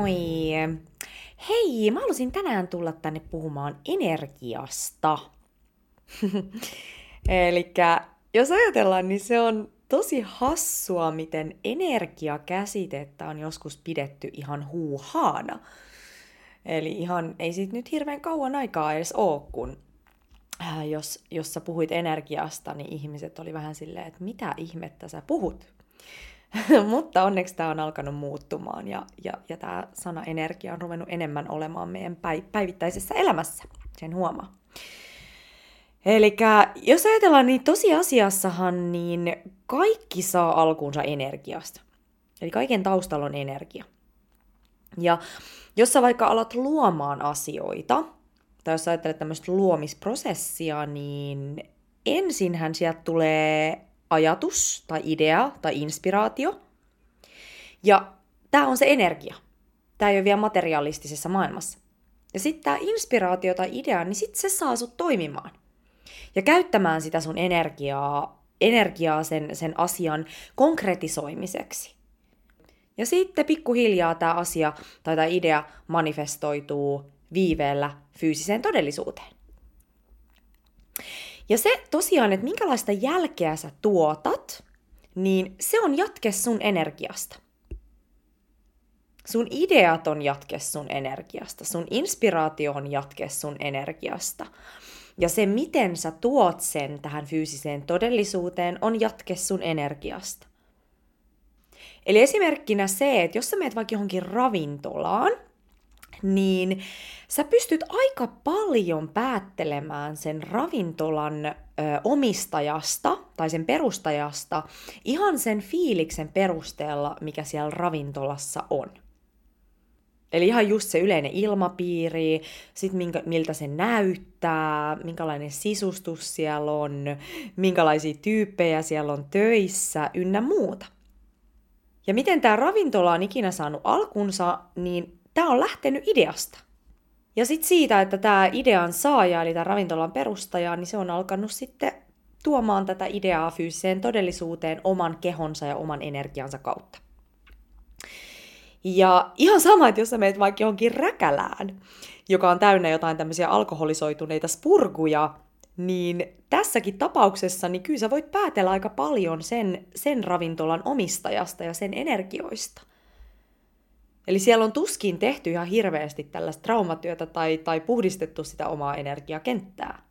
moi! Hei, mä halusin tänään tulla tänne puhumaan energiasta. Eli jos ajatellaan, niin se on tosi hassua, miten energiakäsitettä on joskus pidetty ihan huuhaana. Eli ihan ei siitä nyt hirveän kauan aikaa edes ole, kun äh, jos, jos sä puhuit energiasta, niin ihmiset oli vähän silleen, että mitä ihmettä sä puhut? Mutta onneksi tämä on alkanut muuttumaan ja, ja, ja tämä sana energia on ruvennut enemmän olemaan meidän päivittäisessä elämässä. Sen huomaa. Eli jos ajatellaan, niin tosiasiassahan niin kaikki saa alkuunsa energiasta. Eli kaiken taustalla on energia. Ja jos sä vaikka alat luomaan asioita, tai jos sä ajattelet tämmöistä luomisprosessia, niin ensinhän sieltä tulee ajatus tai idea tai inspiraatio. Ja tämä on se energia. Tämä ei ole vielä materialistisessa maailmassa. Ja sitten tämä inspiraatio tai idea, niin sitten se saa sut toimimaan. Ja käyttämään sitä sun energiaa, energiaa sen, sen asian konkretisoimiseksi. Ja sitten pikkuhiljaa tämä asia tai tämä idea manifestoituu viiveellä fyysiseen todellisuuteen. Ja se tosiaan, että minkälaista jälkeä sä tuotat, niin se on jatke sun energiasta. Sun ideat on jatke sun energiasta, sun inspiraatio on jatke sun energiasta. Ja se, miten sä tuot sen tähän fyysiseen todellisuuteen, on jatke sun energiasta. Eli esimerkkinä se, että jos sä meet vaikka johonkin ravintolaan, niin sä pystyt aika paljon päättelemään sen ravintolan ö, omistajasta tai sen perustajasta ihan sen fiiliksen perusteella, mikä siellä ravintolassa on. Eli ihan just se yleinen ilmapiiri, sit minkä, miltä se näyttää, minkälainen sisustus siellä on, minkälaisia tyyppejä siellä on töissä, ynnä muuta. Ja miten tämä ravintola on ikinä saanut alkunsa, niin tämä on lähtenyt ideasta. Ja sitten siitä, että tämä idean saaja, eli tämä ravintolan perustaja, niin se on alkanut sitten tuomaan tätä ideaa fyysiseen todellisuuteen oman kehonsa ja oman energiansa kautta. Ja ihan sama, että jos sä meet vaikka johonkin räkälään, joka on täynnä jotain tämmöisiä alkoholisoituneita spurguja, niin tässäkin tapauksessa, niin kyllä sä voit päätellä aika paljon sen, sen ravintolan omistajasta ja sen energioista. Eli siellä on tuskin tehty ihan hirveästi tällaista traumatyötä tai, tai puhdistettu sitä omaa energiakenttää.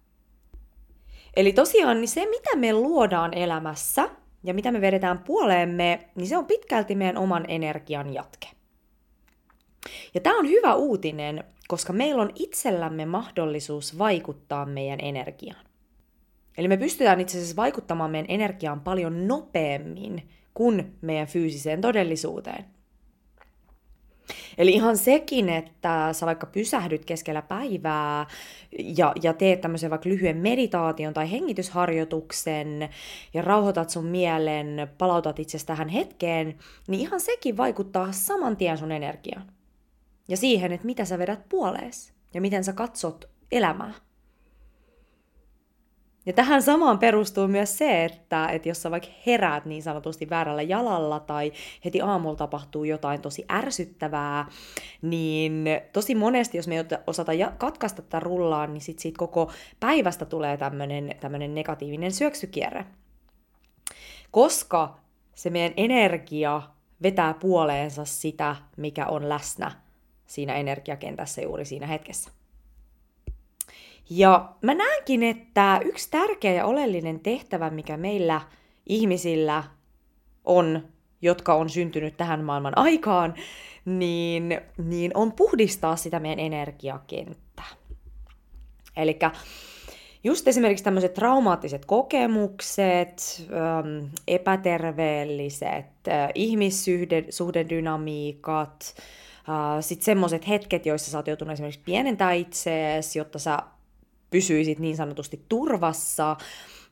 Eli tosiaan niin se, mitä me luodaan elämässä ja mitä me vedetään puoleemme, niin se on pitkälti meidän oman energian jatke. Ja tämä on hyvä uutinen, koska meillä on itsellämme mahdollisuus vaikuttaa meidän energiaan. Eli me pystytään itse asiassa vaikuttamaan meidän energiaan paljon nopeammin kuin meidän fyysiseen todellisuuteen – Eli ihan sekin, että sä vaikka pysähdyt keskellä päivää ja, ja teet tämmöisen vaikka lyhyen meditaation tai hengitysharjoituksen ja rauhoitat sun mielen, palautat itse tähän hetkeen, niin ihan sekin vaikuttaa saman tien sun energiaan. Ja siihen, että mitä sä vedät puolees ja miten sä katsot elämää. Ja tähän samaan perustuu myös se, että, että jos sä vaikka heräät niin sanotusti väärällä jalalla tai heti aamulla tapahtuu jotain tosi ärsyttävää, niin tosi monesti, jos me ei osata katkaista tätä rullaan, niin sit siitä koko päivästä tulee tämmöinen negatiivinen syöksykierre. Koska se meidän energia vetää puoleensa sitä, mikä on läsnä siinä energiakentässä juuri siinä hetkessä. Ja mä näenkin, että yksi tärkeä ja oleellinen tehtävä, mikä meillä ihmisillä on, jotka on syntynyt tähän maailman aikaan, niin, niin on puhdistaa sitä meidän energiakenttää. Eli just esimerkiksi tämmöiset traumaattiset kokemukset, epäterveelliset ihmissuhdedynamiikat, sitten semmoiset hetket, joissa sä oot joutunut esimerkiksi pienentää itseesi, jotta sä pysyisit niin sanotusti turvassa,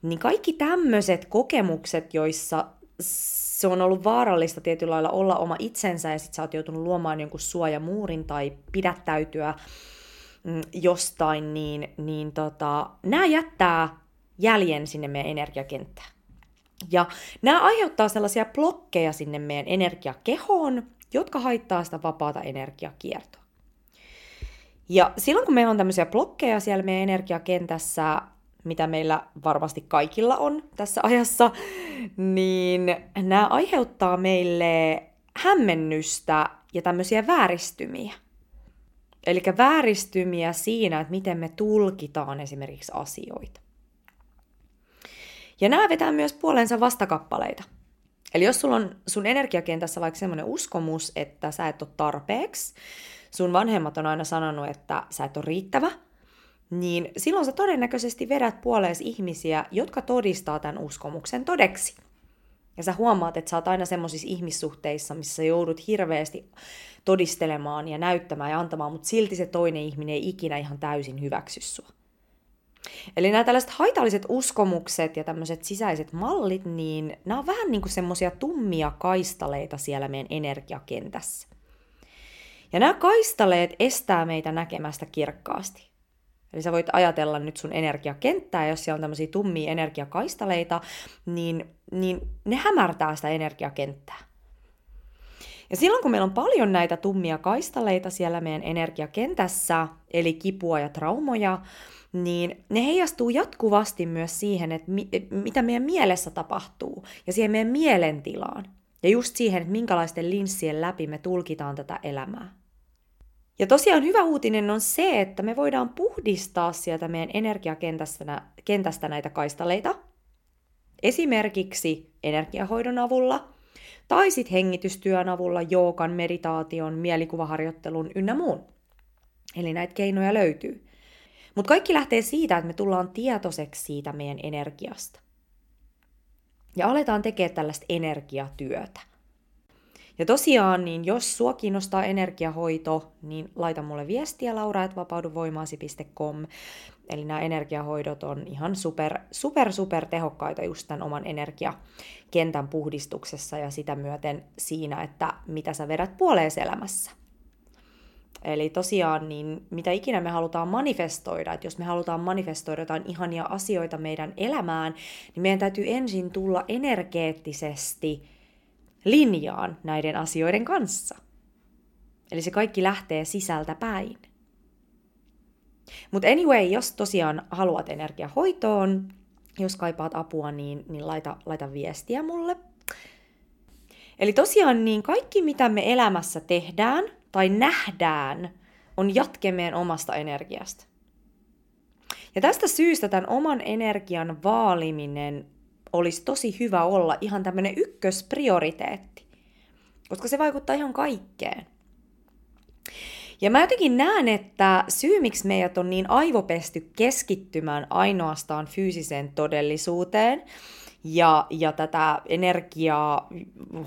niin kaikki tämmöiset kokemukset, joissa se on ollut vaarallista tietyllä lailla olla oma itsensä ja sit sä oot joutunut luomaan jonkun suojamuurin tai pidättäytyä mm, jostain, niin, niin tota, nämä jättää jäljen sinne meidän energiakenttään. Ja nämä aiheuttaa sellaisia blokkeja sinne meidän energiakehoon, jotka haittaa sitä vapaata energiakiertoa. Ja silloin kun meillä on tämmöisiä blokkeja siellä meidän energiakentässä, mitä meillä varmasti kaikilla on tässä ajassa, niin nämä aiheuttaa meille hämmennystä ja tämmöisiä vääristymiä. Eli vääristymiä siinä, että miten me tulkitaan esimerkiksi asioita. Ja nämä vetää myös puolensa vastakappaleita. Eli jos sulla on sun energiakentässä vaikka semmoinen uskomus, että sä et ole tarpeeksi, sun vanhemmat on aina sanonut, että sä et ole riittävä, niin silloin sä todennäköisesti vedät puoleesi ihmisiä, jotka todistaa tämän uskomuksen todeksi. Ja sä huomaat, että sä oot aina semmoisissa ihmissuhteissa, missä joudut hirveästi todistelemaan ja näyttämään ja antamaan, mutta silti se toinen ihminen ei ikinä ihan täysin hyväksy sua. Eli nämä tällaiset haitalliset uskomukset ja tämmöiset sisäiset mallit, niin nämä on vähän niin kuin semmoisia tummia kaistaleita siellä meidän energiakentässä. Ja nämä kaistaleet estää meitä näkemästä kirkkaasti. Eli sä voit ajatella nyt sun energiakenttää, jos siellä on tämmöisiä tummia energiakaistaleita, niin, niin ne hämärtää sitä energiakenttää. Ja silloin kun meillä on paljon näitä tummia kaistaleita siellä meidän energiakentässä, eli kipua ja traumoja, niin ne heijastuu jatkuvasti myös siihen, että mi- mitä meidän mielessä tapahtuu ja siihen meidän mielentilaan. Ja just siihen, että minkälaisten linssien läpi me tulkitaan tätä elämää. Ja tosiaan hyvä uutinen on se, että me voidaan puhdistaa sieltä meidän energiakentästä näitä kaistaleita. Esimerkiksi energiahoidon avulla, tai sitten hengitystyön avulla, jookan, meditaation, mielikuvaharjoittelun ynnä muun. Eli näitä keinoja löytyy. Mutta kaikki lähtee siitä, että me tullaan tietoiseksi siitä meidän energiasta. Ja aletaan tekemään tällaista energiatyötä. Ja tosiaan, niin jos sua kiinnostaa energiahoito, niin laita mulle viestiä laura.vapauduvoimaasi.com. Eli nämä energiahoidot on ihan super, super, super tehokkaita just tämän oman energiakentän puhdistuksessa ja sitä myöten siinä, että mitä sä vedät puoleen elämässä. Eli tosiaan, niin mitä ikinä me halutaan manifestoida, että jos me halutaan manifestoida jotain ihania asioita meidän elämään, niin meidän täytyy ensin tulla energeettisesti linjaan näiden asioiden kanssa. Eli se kaikki lähtee sisältä päin. Mutta anyway, jos tosiaan haluat energiahoitoon, jos kaipaat apua, niin, niin laita, laita viestiä mulle. Eli tosiaan niin kaikki, mitä me elämässä tehdään tai nähdään, on jatke meidän omasta energiasta. Ja tästä syystä tämän oman energian vaaliminen olisi tosi hyvä olla ihan tämmöinen ykkösprioriteetti, koska se vaikuttaa ihan kaikkeen. Ja mä jotenkin näen, että syy, miksi meidät on niin aivopesty keskittymään ainoastaan fyysiseen todellisuuteen, ja, ja tätä energiaa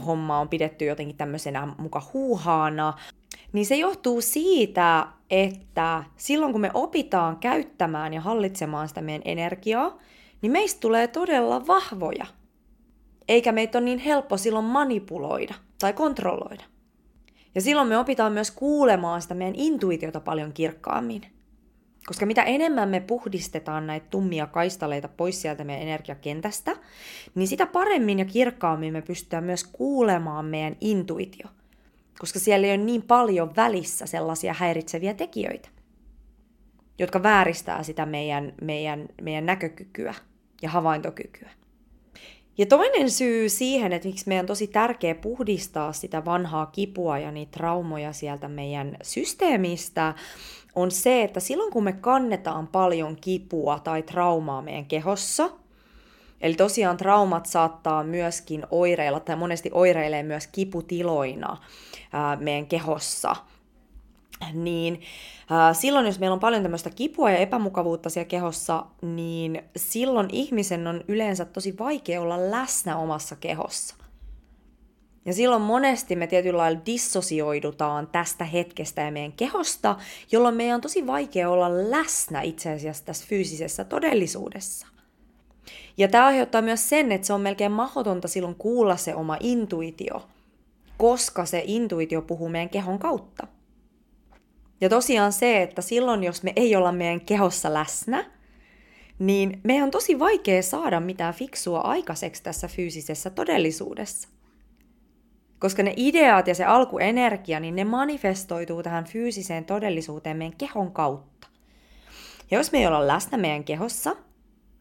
hommaa on pidetty jotenkin tämmöisenä muka huuhaana, niin se johtuu siitä, että silloin kun me opitaan käyttämään ja hallitsemaan sitä meidän energiaa, niin meistä tulee todella vahvoja. Eikä meitä ole niin helppo silloin manipuloida tai kontrolloida. Ja silloin me opitaan myös kuulemaan sitä meidän intuitiota paljon kirkkaammin. Koska mitä enemmän me puhdistetaan näitä tummia kaistaleita pois sieltä meidän energiakentästä, niin sitä paremmin ja kirkkaammin me pystytään myös kuulemaan meidän intuitio. Koska siellä ei ole niin paljon välissä sellaisia häiritseviä tekijöitä, jotka vääristää sitä meidän, meidän, meidän näkökykyä ja havaintokykyä. Ja toinen syy siihen, että miksi meidän on tosi tärkeä puhdistaa sitä vanhaa kipua ja niitä traumoja sieltä meidän systeemistä, on se, että silloin kun me kannetaan paljon kipua tai traumaa meidän kehossa, eli tosiaan traumat saattaa myöskin oireilla tai monesti oireilee myös kiputiloina ää, meidän kehossa, niin silloin jos meillä on paljon tämmöistä kipua ja epämukavuutta siellä kehossa, niin silloin ihmisen on yleensä tosi vaikea olla läsnä omassa kehossa. Ja silloin monesti me tietyllä lailla dissosioidutaan tästä hetkestä ja meidän kehosta, jolloin meidän on tosi vaikea olla läsnä itse asiassa tässä fyysisessä todellisuudessa. Ja tämä aiheuttaa myös sen, että se on melkein mahdotonta silloin kuulla se oma intuitio, koska se intuitio puhuu meidän kehon kautta. Ja tosiaan se, että silloin jos me ei olla meidän kehossa läsnä, niin meidän on tosi vaikea saada mitään fiksua aikaiseksi tässä fyysisessä todellisuudessa. Koska ne ideat ja se alkuenergia, niin ne manifestoituu tähän fyysiseen todellisuuteen meidän kehon kautta. Ja jos me ei olla läsnä meidän kehossa,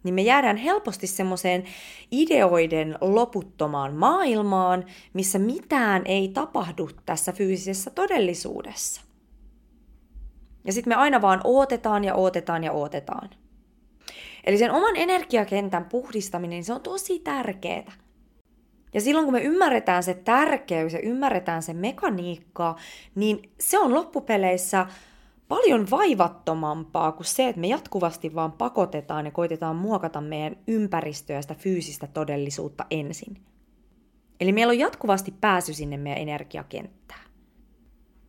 niin me jäädään helposti semmoiseen ideoiden loputtomaan maailmaan, missä mitään ei tapahdu tässä fyysisessä todellisuudessa. Ja sitten me aina vaan ootetaan ja ootetaan ja ootetaan. Eli sen oman energiakentän puhdistaminen, niin se on tosi tärkeää. Ja silloin kun me ymmärretään se tärkeys ja ymmärretään se mekaniikka, niin se on loppupeleissä paljon vaivattomampaa kuin se, että me jatkuvasti vaan pakotetaan ja koitetaan muokata meidän ympäristöä sitä fyysistä todellisuutta ensin. Eli meillä on jatkuvasti pääsy sinne meidän energiakenttään.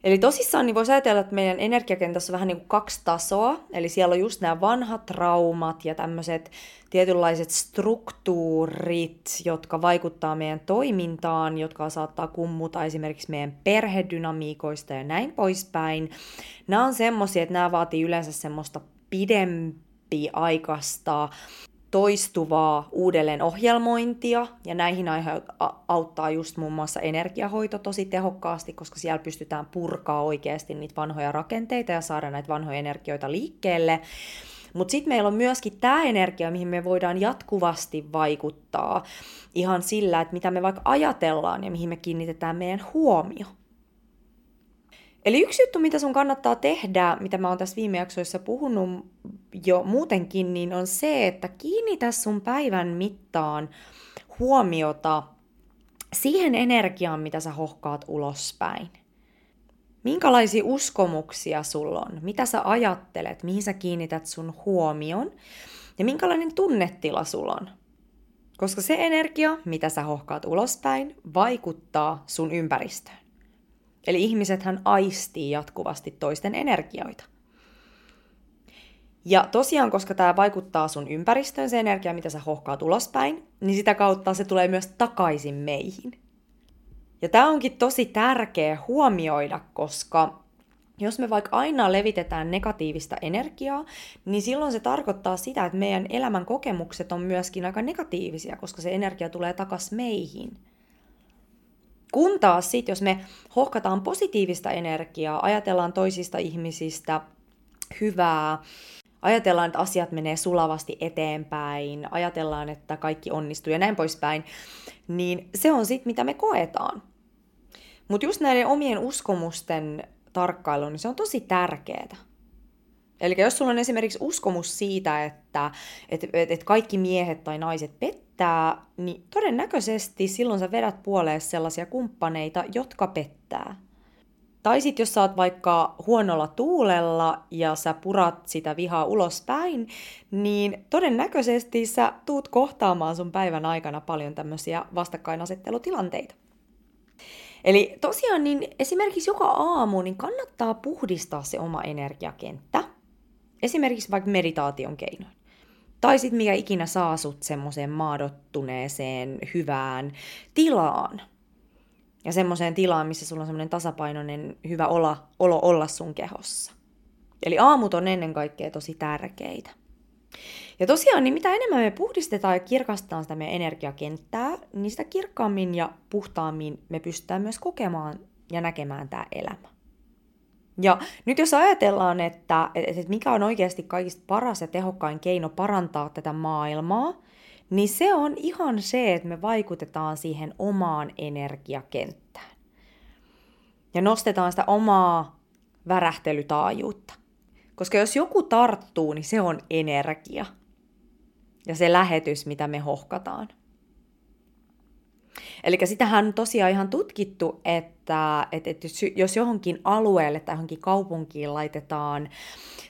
Eli tosissaan niin voisi ajatella, että meidän energiakentässä on vähän niin kuin kaksi tasoa. Eli siellä on just nämä vanhat traumat ja tämmöiset tietynlaiset struktuurit, jotka vaikuttaa meidän toimintaan, jotka saattaa kummuta esimerkiksi meidän perhedynamiikoista ja näin poispäin. Nämä on semmoisia, että nämä vaatii yleensä semmoista pidempi aikaista toistuvaa uudelleen ohjelmointia, ja näihin auttaa just muun muassa energiahoito tosi tehokkaasti, koska siellä pystytään purkaa oikeasti niitä vanhoja rakenteita ja saada näitä vanhoja energioita liikkeelle. Mutta sitten meillä on myöskin tämä energia, mihin me voidaan jatkuvasti vaikuttaa ihan sillä, että mitä me vaikka ajatellaan ja mihin me kiinnitetään meidän huomio. Eli yksi juttu, mitä sun kannattaa tehdä, mitä mä oon tässä viime jaksoissa puhunut jo muutenkin, niin on se, että kiinnitä sun päivän mittaan huomiota siihen energiaan, mitä sä hohkaat ulospäin. Minkälaisia uskomuksia sulla on? Mitä sä ajattelet? Mihin sä kiinnität sun huomion? Ja minkälainen tunnetila sulla on? Koska se energia, mitä sä hohkaat ulospäin, vaikuttaa sun ympäristöön. Eli ihmisethän aistii jatkuvasti toisten energioita. Ja tosiaan, koska tämä vaikuttaa sun ympäristöön, se energia, mitä sä hohkaat ulospäin, niin sitä kautta se tulee myös takaisin meihin. Ja tämä onkin tosi tärkeä huomioida, koska jos me vaikka aina levitetään negatiivista energiaa, niin silloin se tarkoittaa sitä, että meidän elämän kokemukset on myöskin aika negatiivisia, koska se energia tulee takas meihin. Kun taas sit, jos me hohkataan positiivista energiaa, ajatellaan toisista ihmisistä hyvää, ajatellaan, että asiat menee sulavasti eteenpäin, ajatellaan, että kaikki onnistuu ja näin poispäin, niin se on sitten, mitä me koetaan. Mutta just näiden omien uskomusten tarkkailu, niin se on tosi tärkeää. Eli jos sulla on esimerkiksi uskomus siitä, että et, et, et kaikki miehet tai naiset pettää, niin todennäköisesti silloin sä vedät puoleen sellaisia kumppaneita, jotka pettää. Tai sitten jos sä oot vaikka huonolla tuulella ja sä purat sitä vihaa ulospäin, niin todennäköisesti sä tuut kohtaamaan sun päivän aikana paljon tämmöisiä vastakkainasettelutilanteita. Eli tosiaan niin esimerkiksi joka aamu niin kannattaa puhdistaa se oma energiakenttä. Esimerkiksi vaikka meditaation keinoin. Tai sitten mikä ikinä saa sut semmoiseen maadottuneeseen hyvään tilaan. Ja semmoiseen tilaan, missä sulla on semmoinen tasapainoinen hyvä olla, olo olla sun kehossa. Eli aamut on ennen kaikkea tosi tärkeitä. Ja tosiaan, niin mitä enemmän me puhdistetaan ja kirkastetaan sitä meidän energiakenttää, niin sitä kirkkaammin ja puhtaammin me pystytään myös kokemaan ja näkemään tämä elämä. Ja nyt jos ajatellaan, että, että mikä on oikeasti kaikista paras ja tehokkain keino parantaa tätä maailmaa, niin se on ihan se, että me vaikutetaan siihen omaan energiakenttään. Ja nostetaan sitä omaa värähtelytaajuutta. Koska jos joku tarttuu, niin se on energia. Ja se lähetys, mitä me hohkataan. Eli sitähän on tosiaan ihan tutkittu, että, että, että jos johonkin alueelle tai johonkin kaupunkiin laitetaan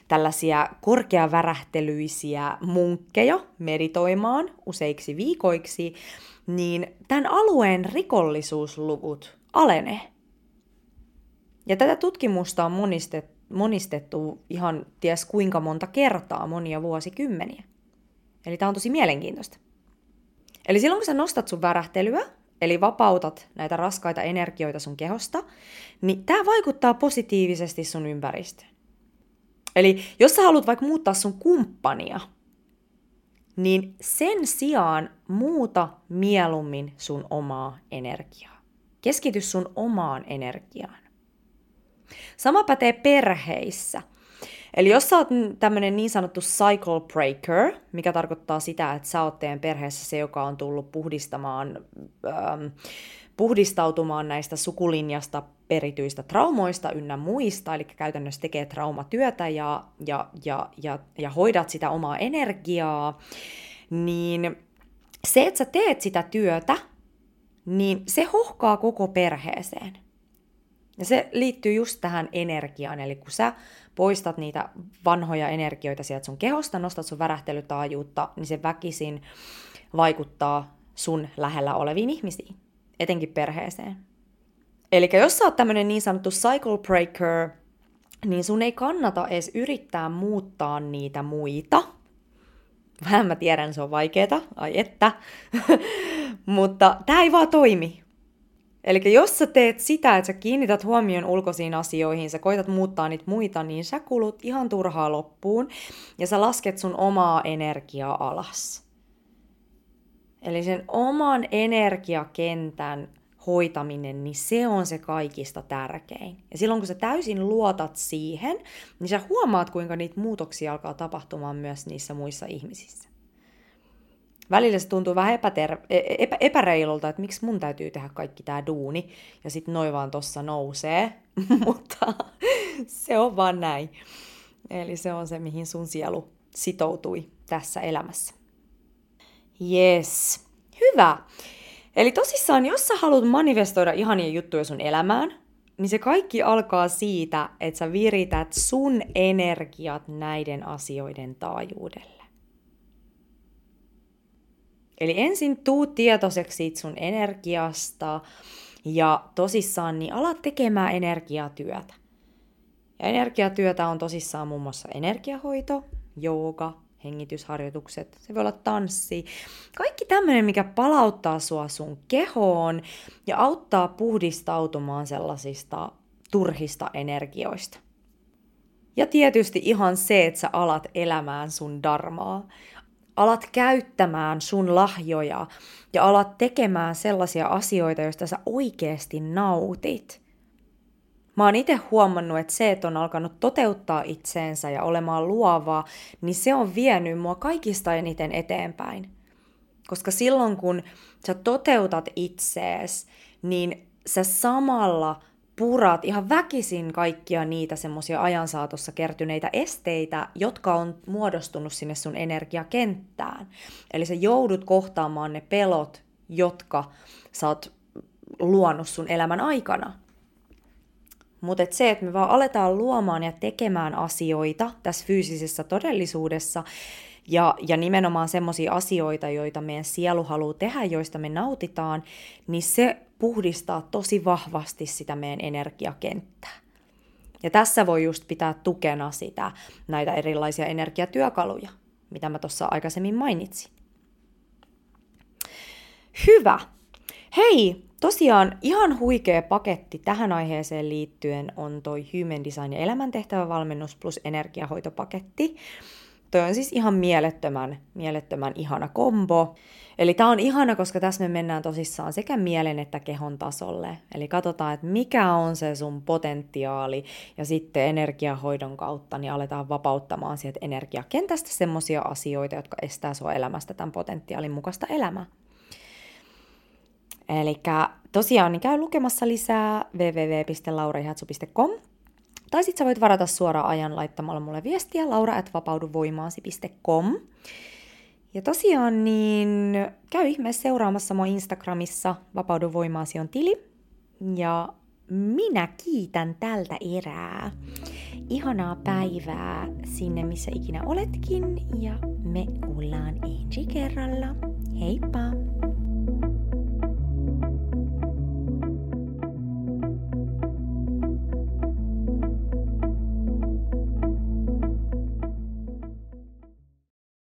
tällaisia korkeavärähtelyisiä munkkeja meditoimaan useiksi viikoiksi, niin tämän alueen rikollisuusluvut alenee. Ja tätä tutkimusta on monistettu, monistettu ihan ties kuinka monta kertaa, monia vuosikymmeniä. Eli tämä on tosi mielenkiintoista. Eli silloin kun sä nostat sun värähtelyä, eli vapautat näitä raskaita energioita sun kehosta, niin tämä vaikuttaa positiivisesti sun ympäristöön. Eli jos sä haluat vaikka muuttaa sun kumppania, niin sen sijaan muuta mieluummin sun omaa energiaa. Keskity sun omaan energiaan. Sama pätee perheissä. Eli jos sä oot tämmönen niin sanottu cycle breaker, mikä tarkoittaa sitä, että sä oot teidän perheessä se, joka on tullut puhdistamaan, ähm, puhdistautumaan näistä sukulinjasta perityistä traumoista ynnä muista, eli käytännössä tekee traumatyötä ja, ja, ja, ja, ja hoidat sitä omaa energiaa, niin se, että sä teet sitä työtä, niin se hohkaa koko perheeseen. Ja se liittyy just tähän energiaan, eli kun sä poistat niitä vanhoja energioita sieltä sun kehosta, nostat sun värähtelytaajuutta, niin se väkisin vaikuttaa sun lähellä oleviin ihmisiin, etenkin perheeseen. Eli jos sä oot tämmönen niin sanottu cycle breaker, niin sun ei kannata edes yrittää muuttaa niitä muita. Vähän mä tiedän, se on vaikeeta, ai että. Mutta tämä ei vaan toimi. Eli jos sä teet sitä, että sä kiinnität huomion ulkoisiin asioihin, sä koitat muuttaa niitä muita, niin sä kulut ihan turhaa loppuun ja sä lasket sun omaa energiaa alas. Eli sen oman energiakentän hoitaminen, niin se on se kaikista tärkein. Ja silloin kun sä täysin luotat siihen, niin sä huomaat, kuinka niitä muutoksia alkaa tapahtumaan myös niissä muissa ihmisissä. Välillä se tuntuu vähän epäter- e, e, epä- epäreilulta, että miksi mun täytyy tehdä kaikki tämä duuni, ja sitten noin vaan tossa nousee, mutta se on vaan näin. Eli se on se, mihin sun sielu sitoutui tässä elämässä. Yes, hyvä. Eli tosissaan, jos sä haluat manifestoida ihania juttuja sun elämään, niin se kaikki alkaa siitä, että sä virität sun energiat näiden asioiden taajuudelle. Eli ensin tuu tietoiseksi siitä sun energiasta ja tosissaan niin alat tekemään energiatyötä. Ja energiatyötä on tosissaan muun muassa energiahoito, jooga, hengitysharjoitukset, se voi olla tanssi. Kaikki tämmöinen, mikä palauttaa sua sun kehoon ja auttaa puhdistautumaan sellaisista turhista energioista. Ja tietysti ihan se, että sä alat elämään sun darmaa. Alat käyttämään sun lahjoja ja alat tekemään sellaisia asioita, joista sä oikeasti nautit. Mä oon itse huomannut, että se, että on alkanut toteuttaa itseensä ja olemaan luovaa, niin se on vienyt mua kaikista eniten eteenpäin. Koska silloin kun sä toteutat itsees, niin sä samalla purat ihan väkisin kaikkia niitä semmoisia ajan saatossa kertyneitä esteitä, jotka on muodostunut sinne sun energiakenttään. Eli sä joudut kohtaamaan ne pelot, jotka sä oot luonut sun elämän aikana. Mutta se, että me vaan aletaan luomaan ja tekemään asioita tässä fyysisessä todellisuudessa, ja, ja nimenomaan semmoisia asioita, joita meidän sielu haluaa tehdä, joista me nautitaan, niin se puhdistaa tosi vahvasti sitä meidän energiakenttää. Ja tässä voi just pitää tukena sitä, näitä erilaisia energiatyökaluja, mitä mä tuossa aikaisemmin mainitsin. Hyvä. Hei, Tosiaan ihan huikea paketti tähän aiheeseen liittyen on toi Human Design ja elämäntehtävävalmennus plus energiahoitopaketti. Toi on siis ihan mielettömän, mielettömän ihana kombo. Eli tää on ihana, koska tässä me mennään tosissaan sekä mielen että kehon tasolle. Eli katsotaan, että mikä on se sun potentiaali ja sitten energiahoidon kautta niin aletaan vapauttamaan sieltä energiakentästä semmosia asioita, jotka estää sua elämästä tämän potentiaalin mukaista elämää. Eli tosiaan niin käy lukemassa lisää www.lauraihatsu.com tai sitten sä voit varata suoraan ajan laittamalla mulle viestiä laura.vapauduvoimaasi.com. Ja tosiaan niin käy ihmeessä seuraamassa mua Instagramissa Vapaudu voimaasi on tili. Ja minä kiitän tältä erää. Ihanaa päivää sinne, missä ikinä oletkin. Ja me kuullaan ensi kerralla. Heippa!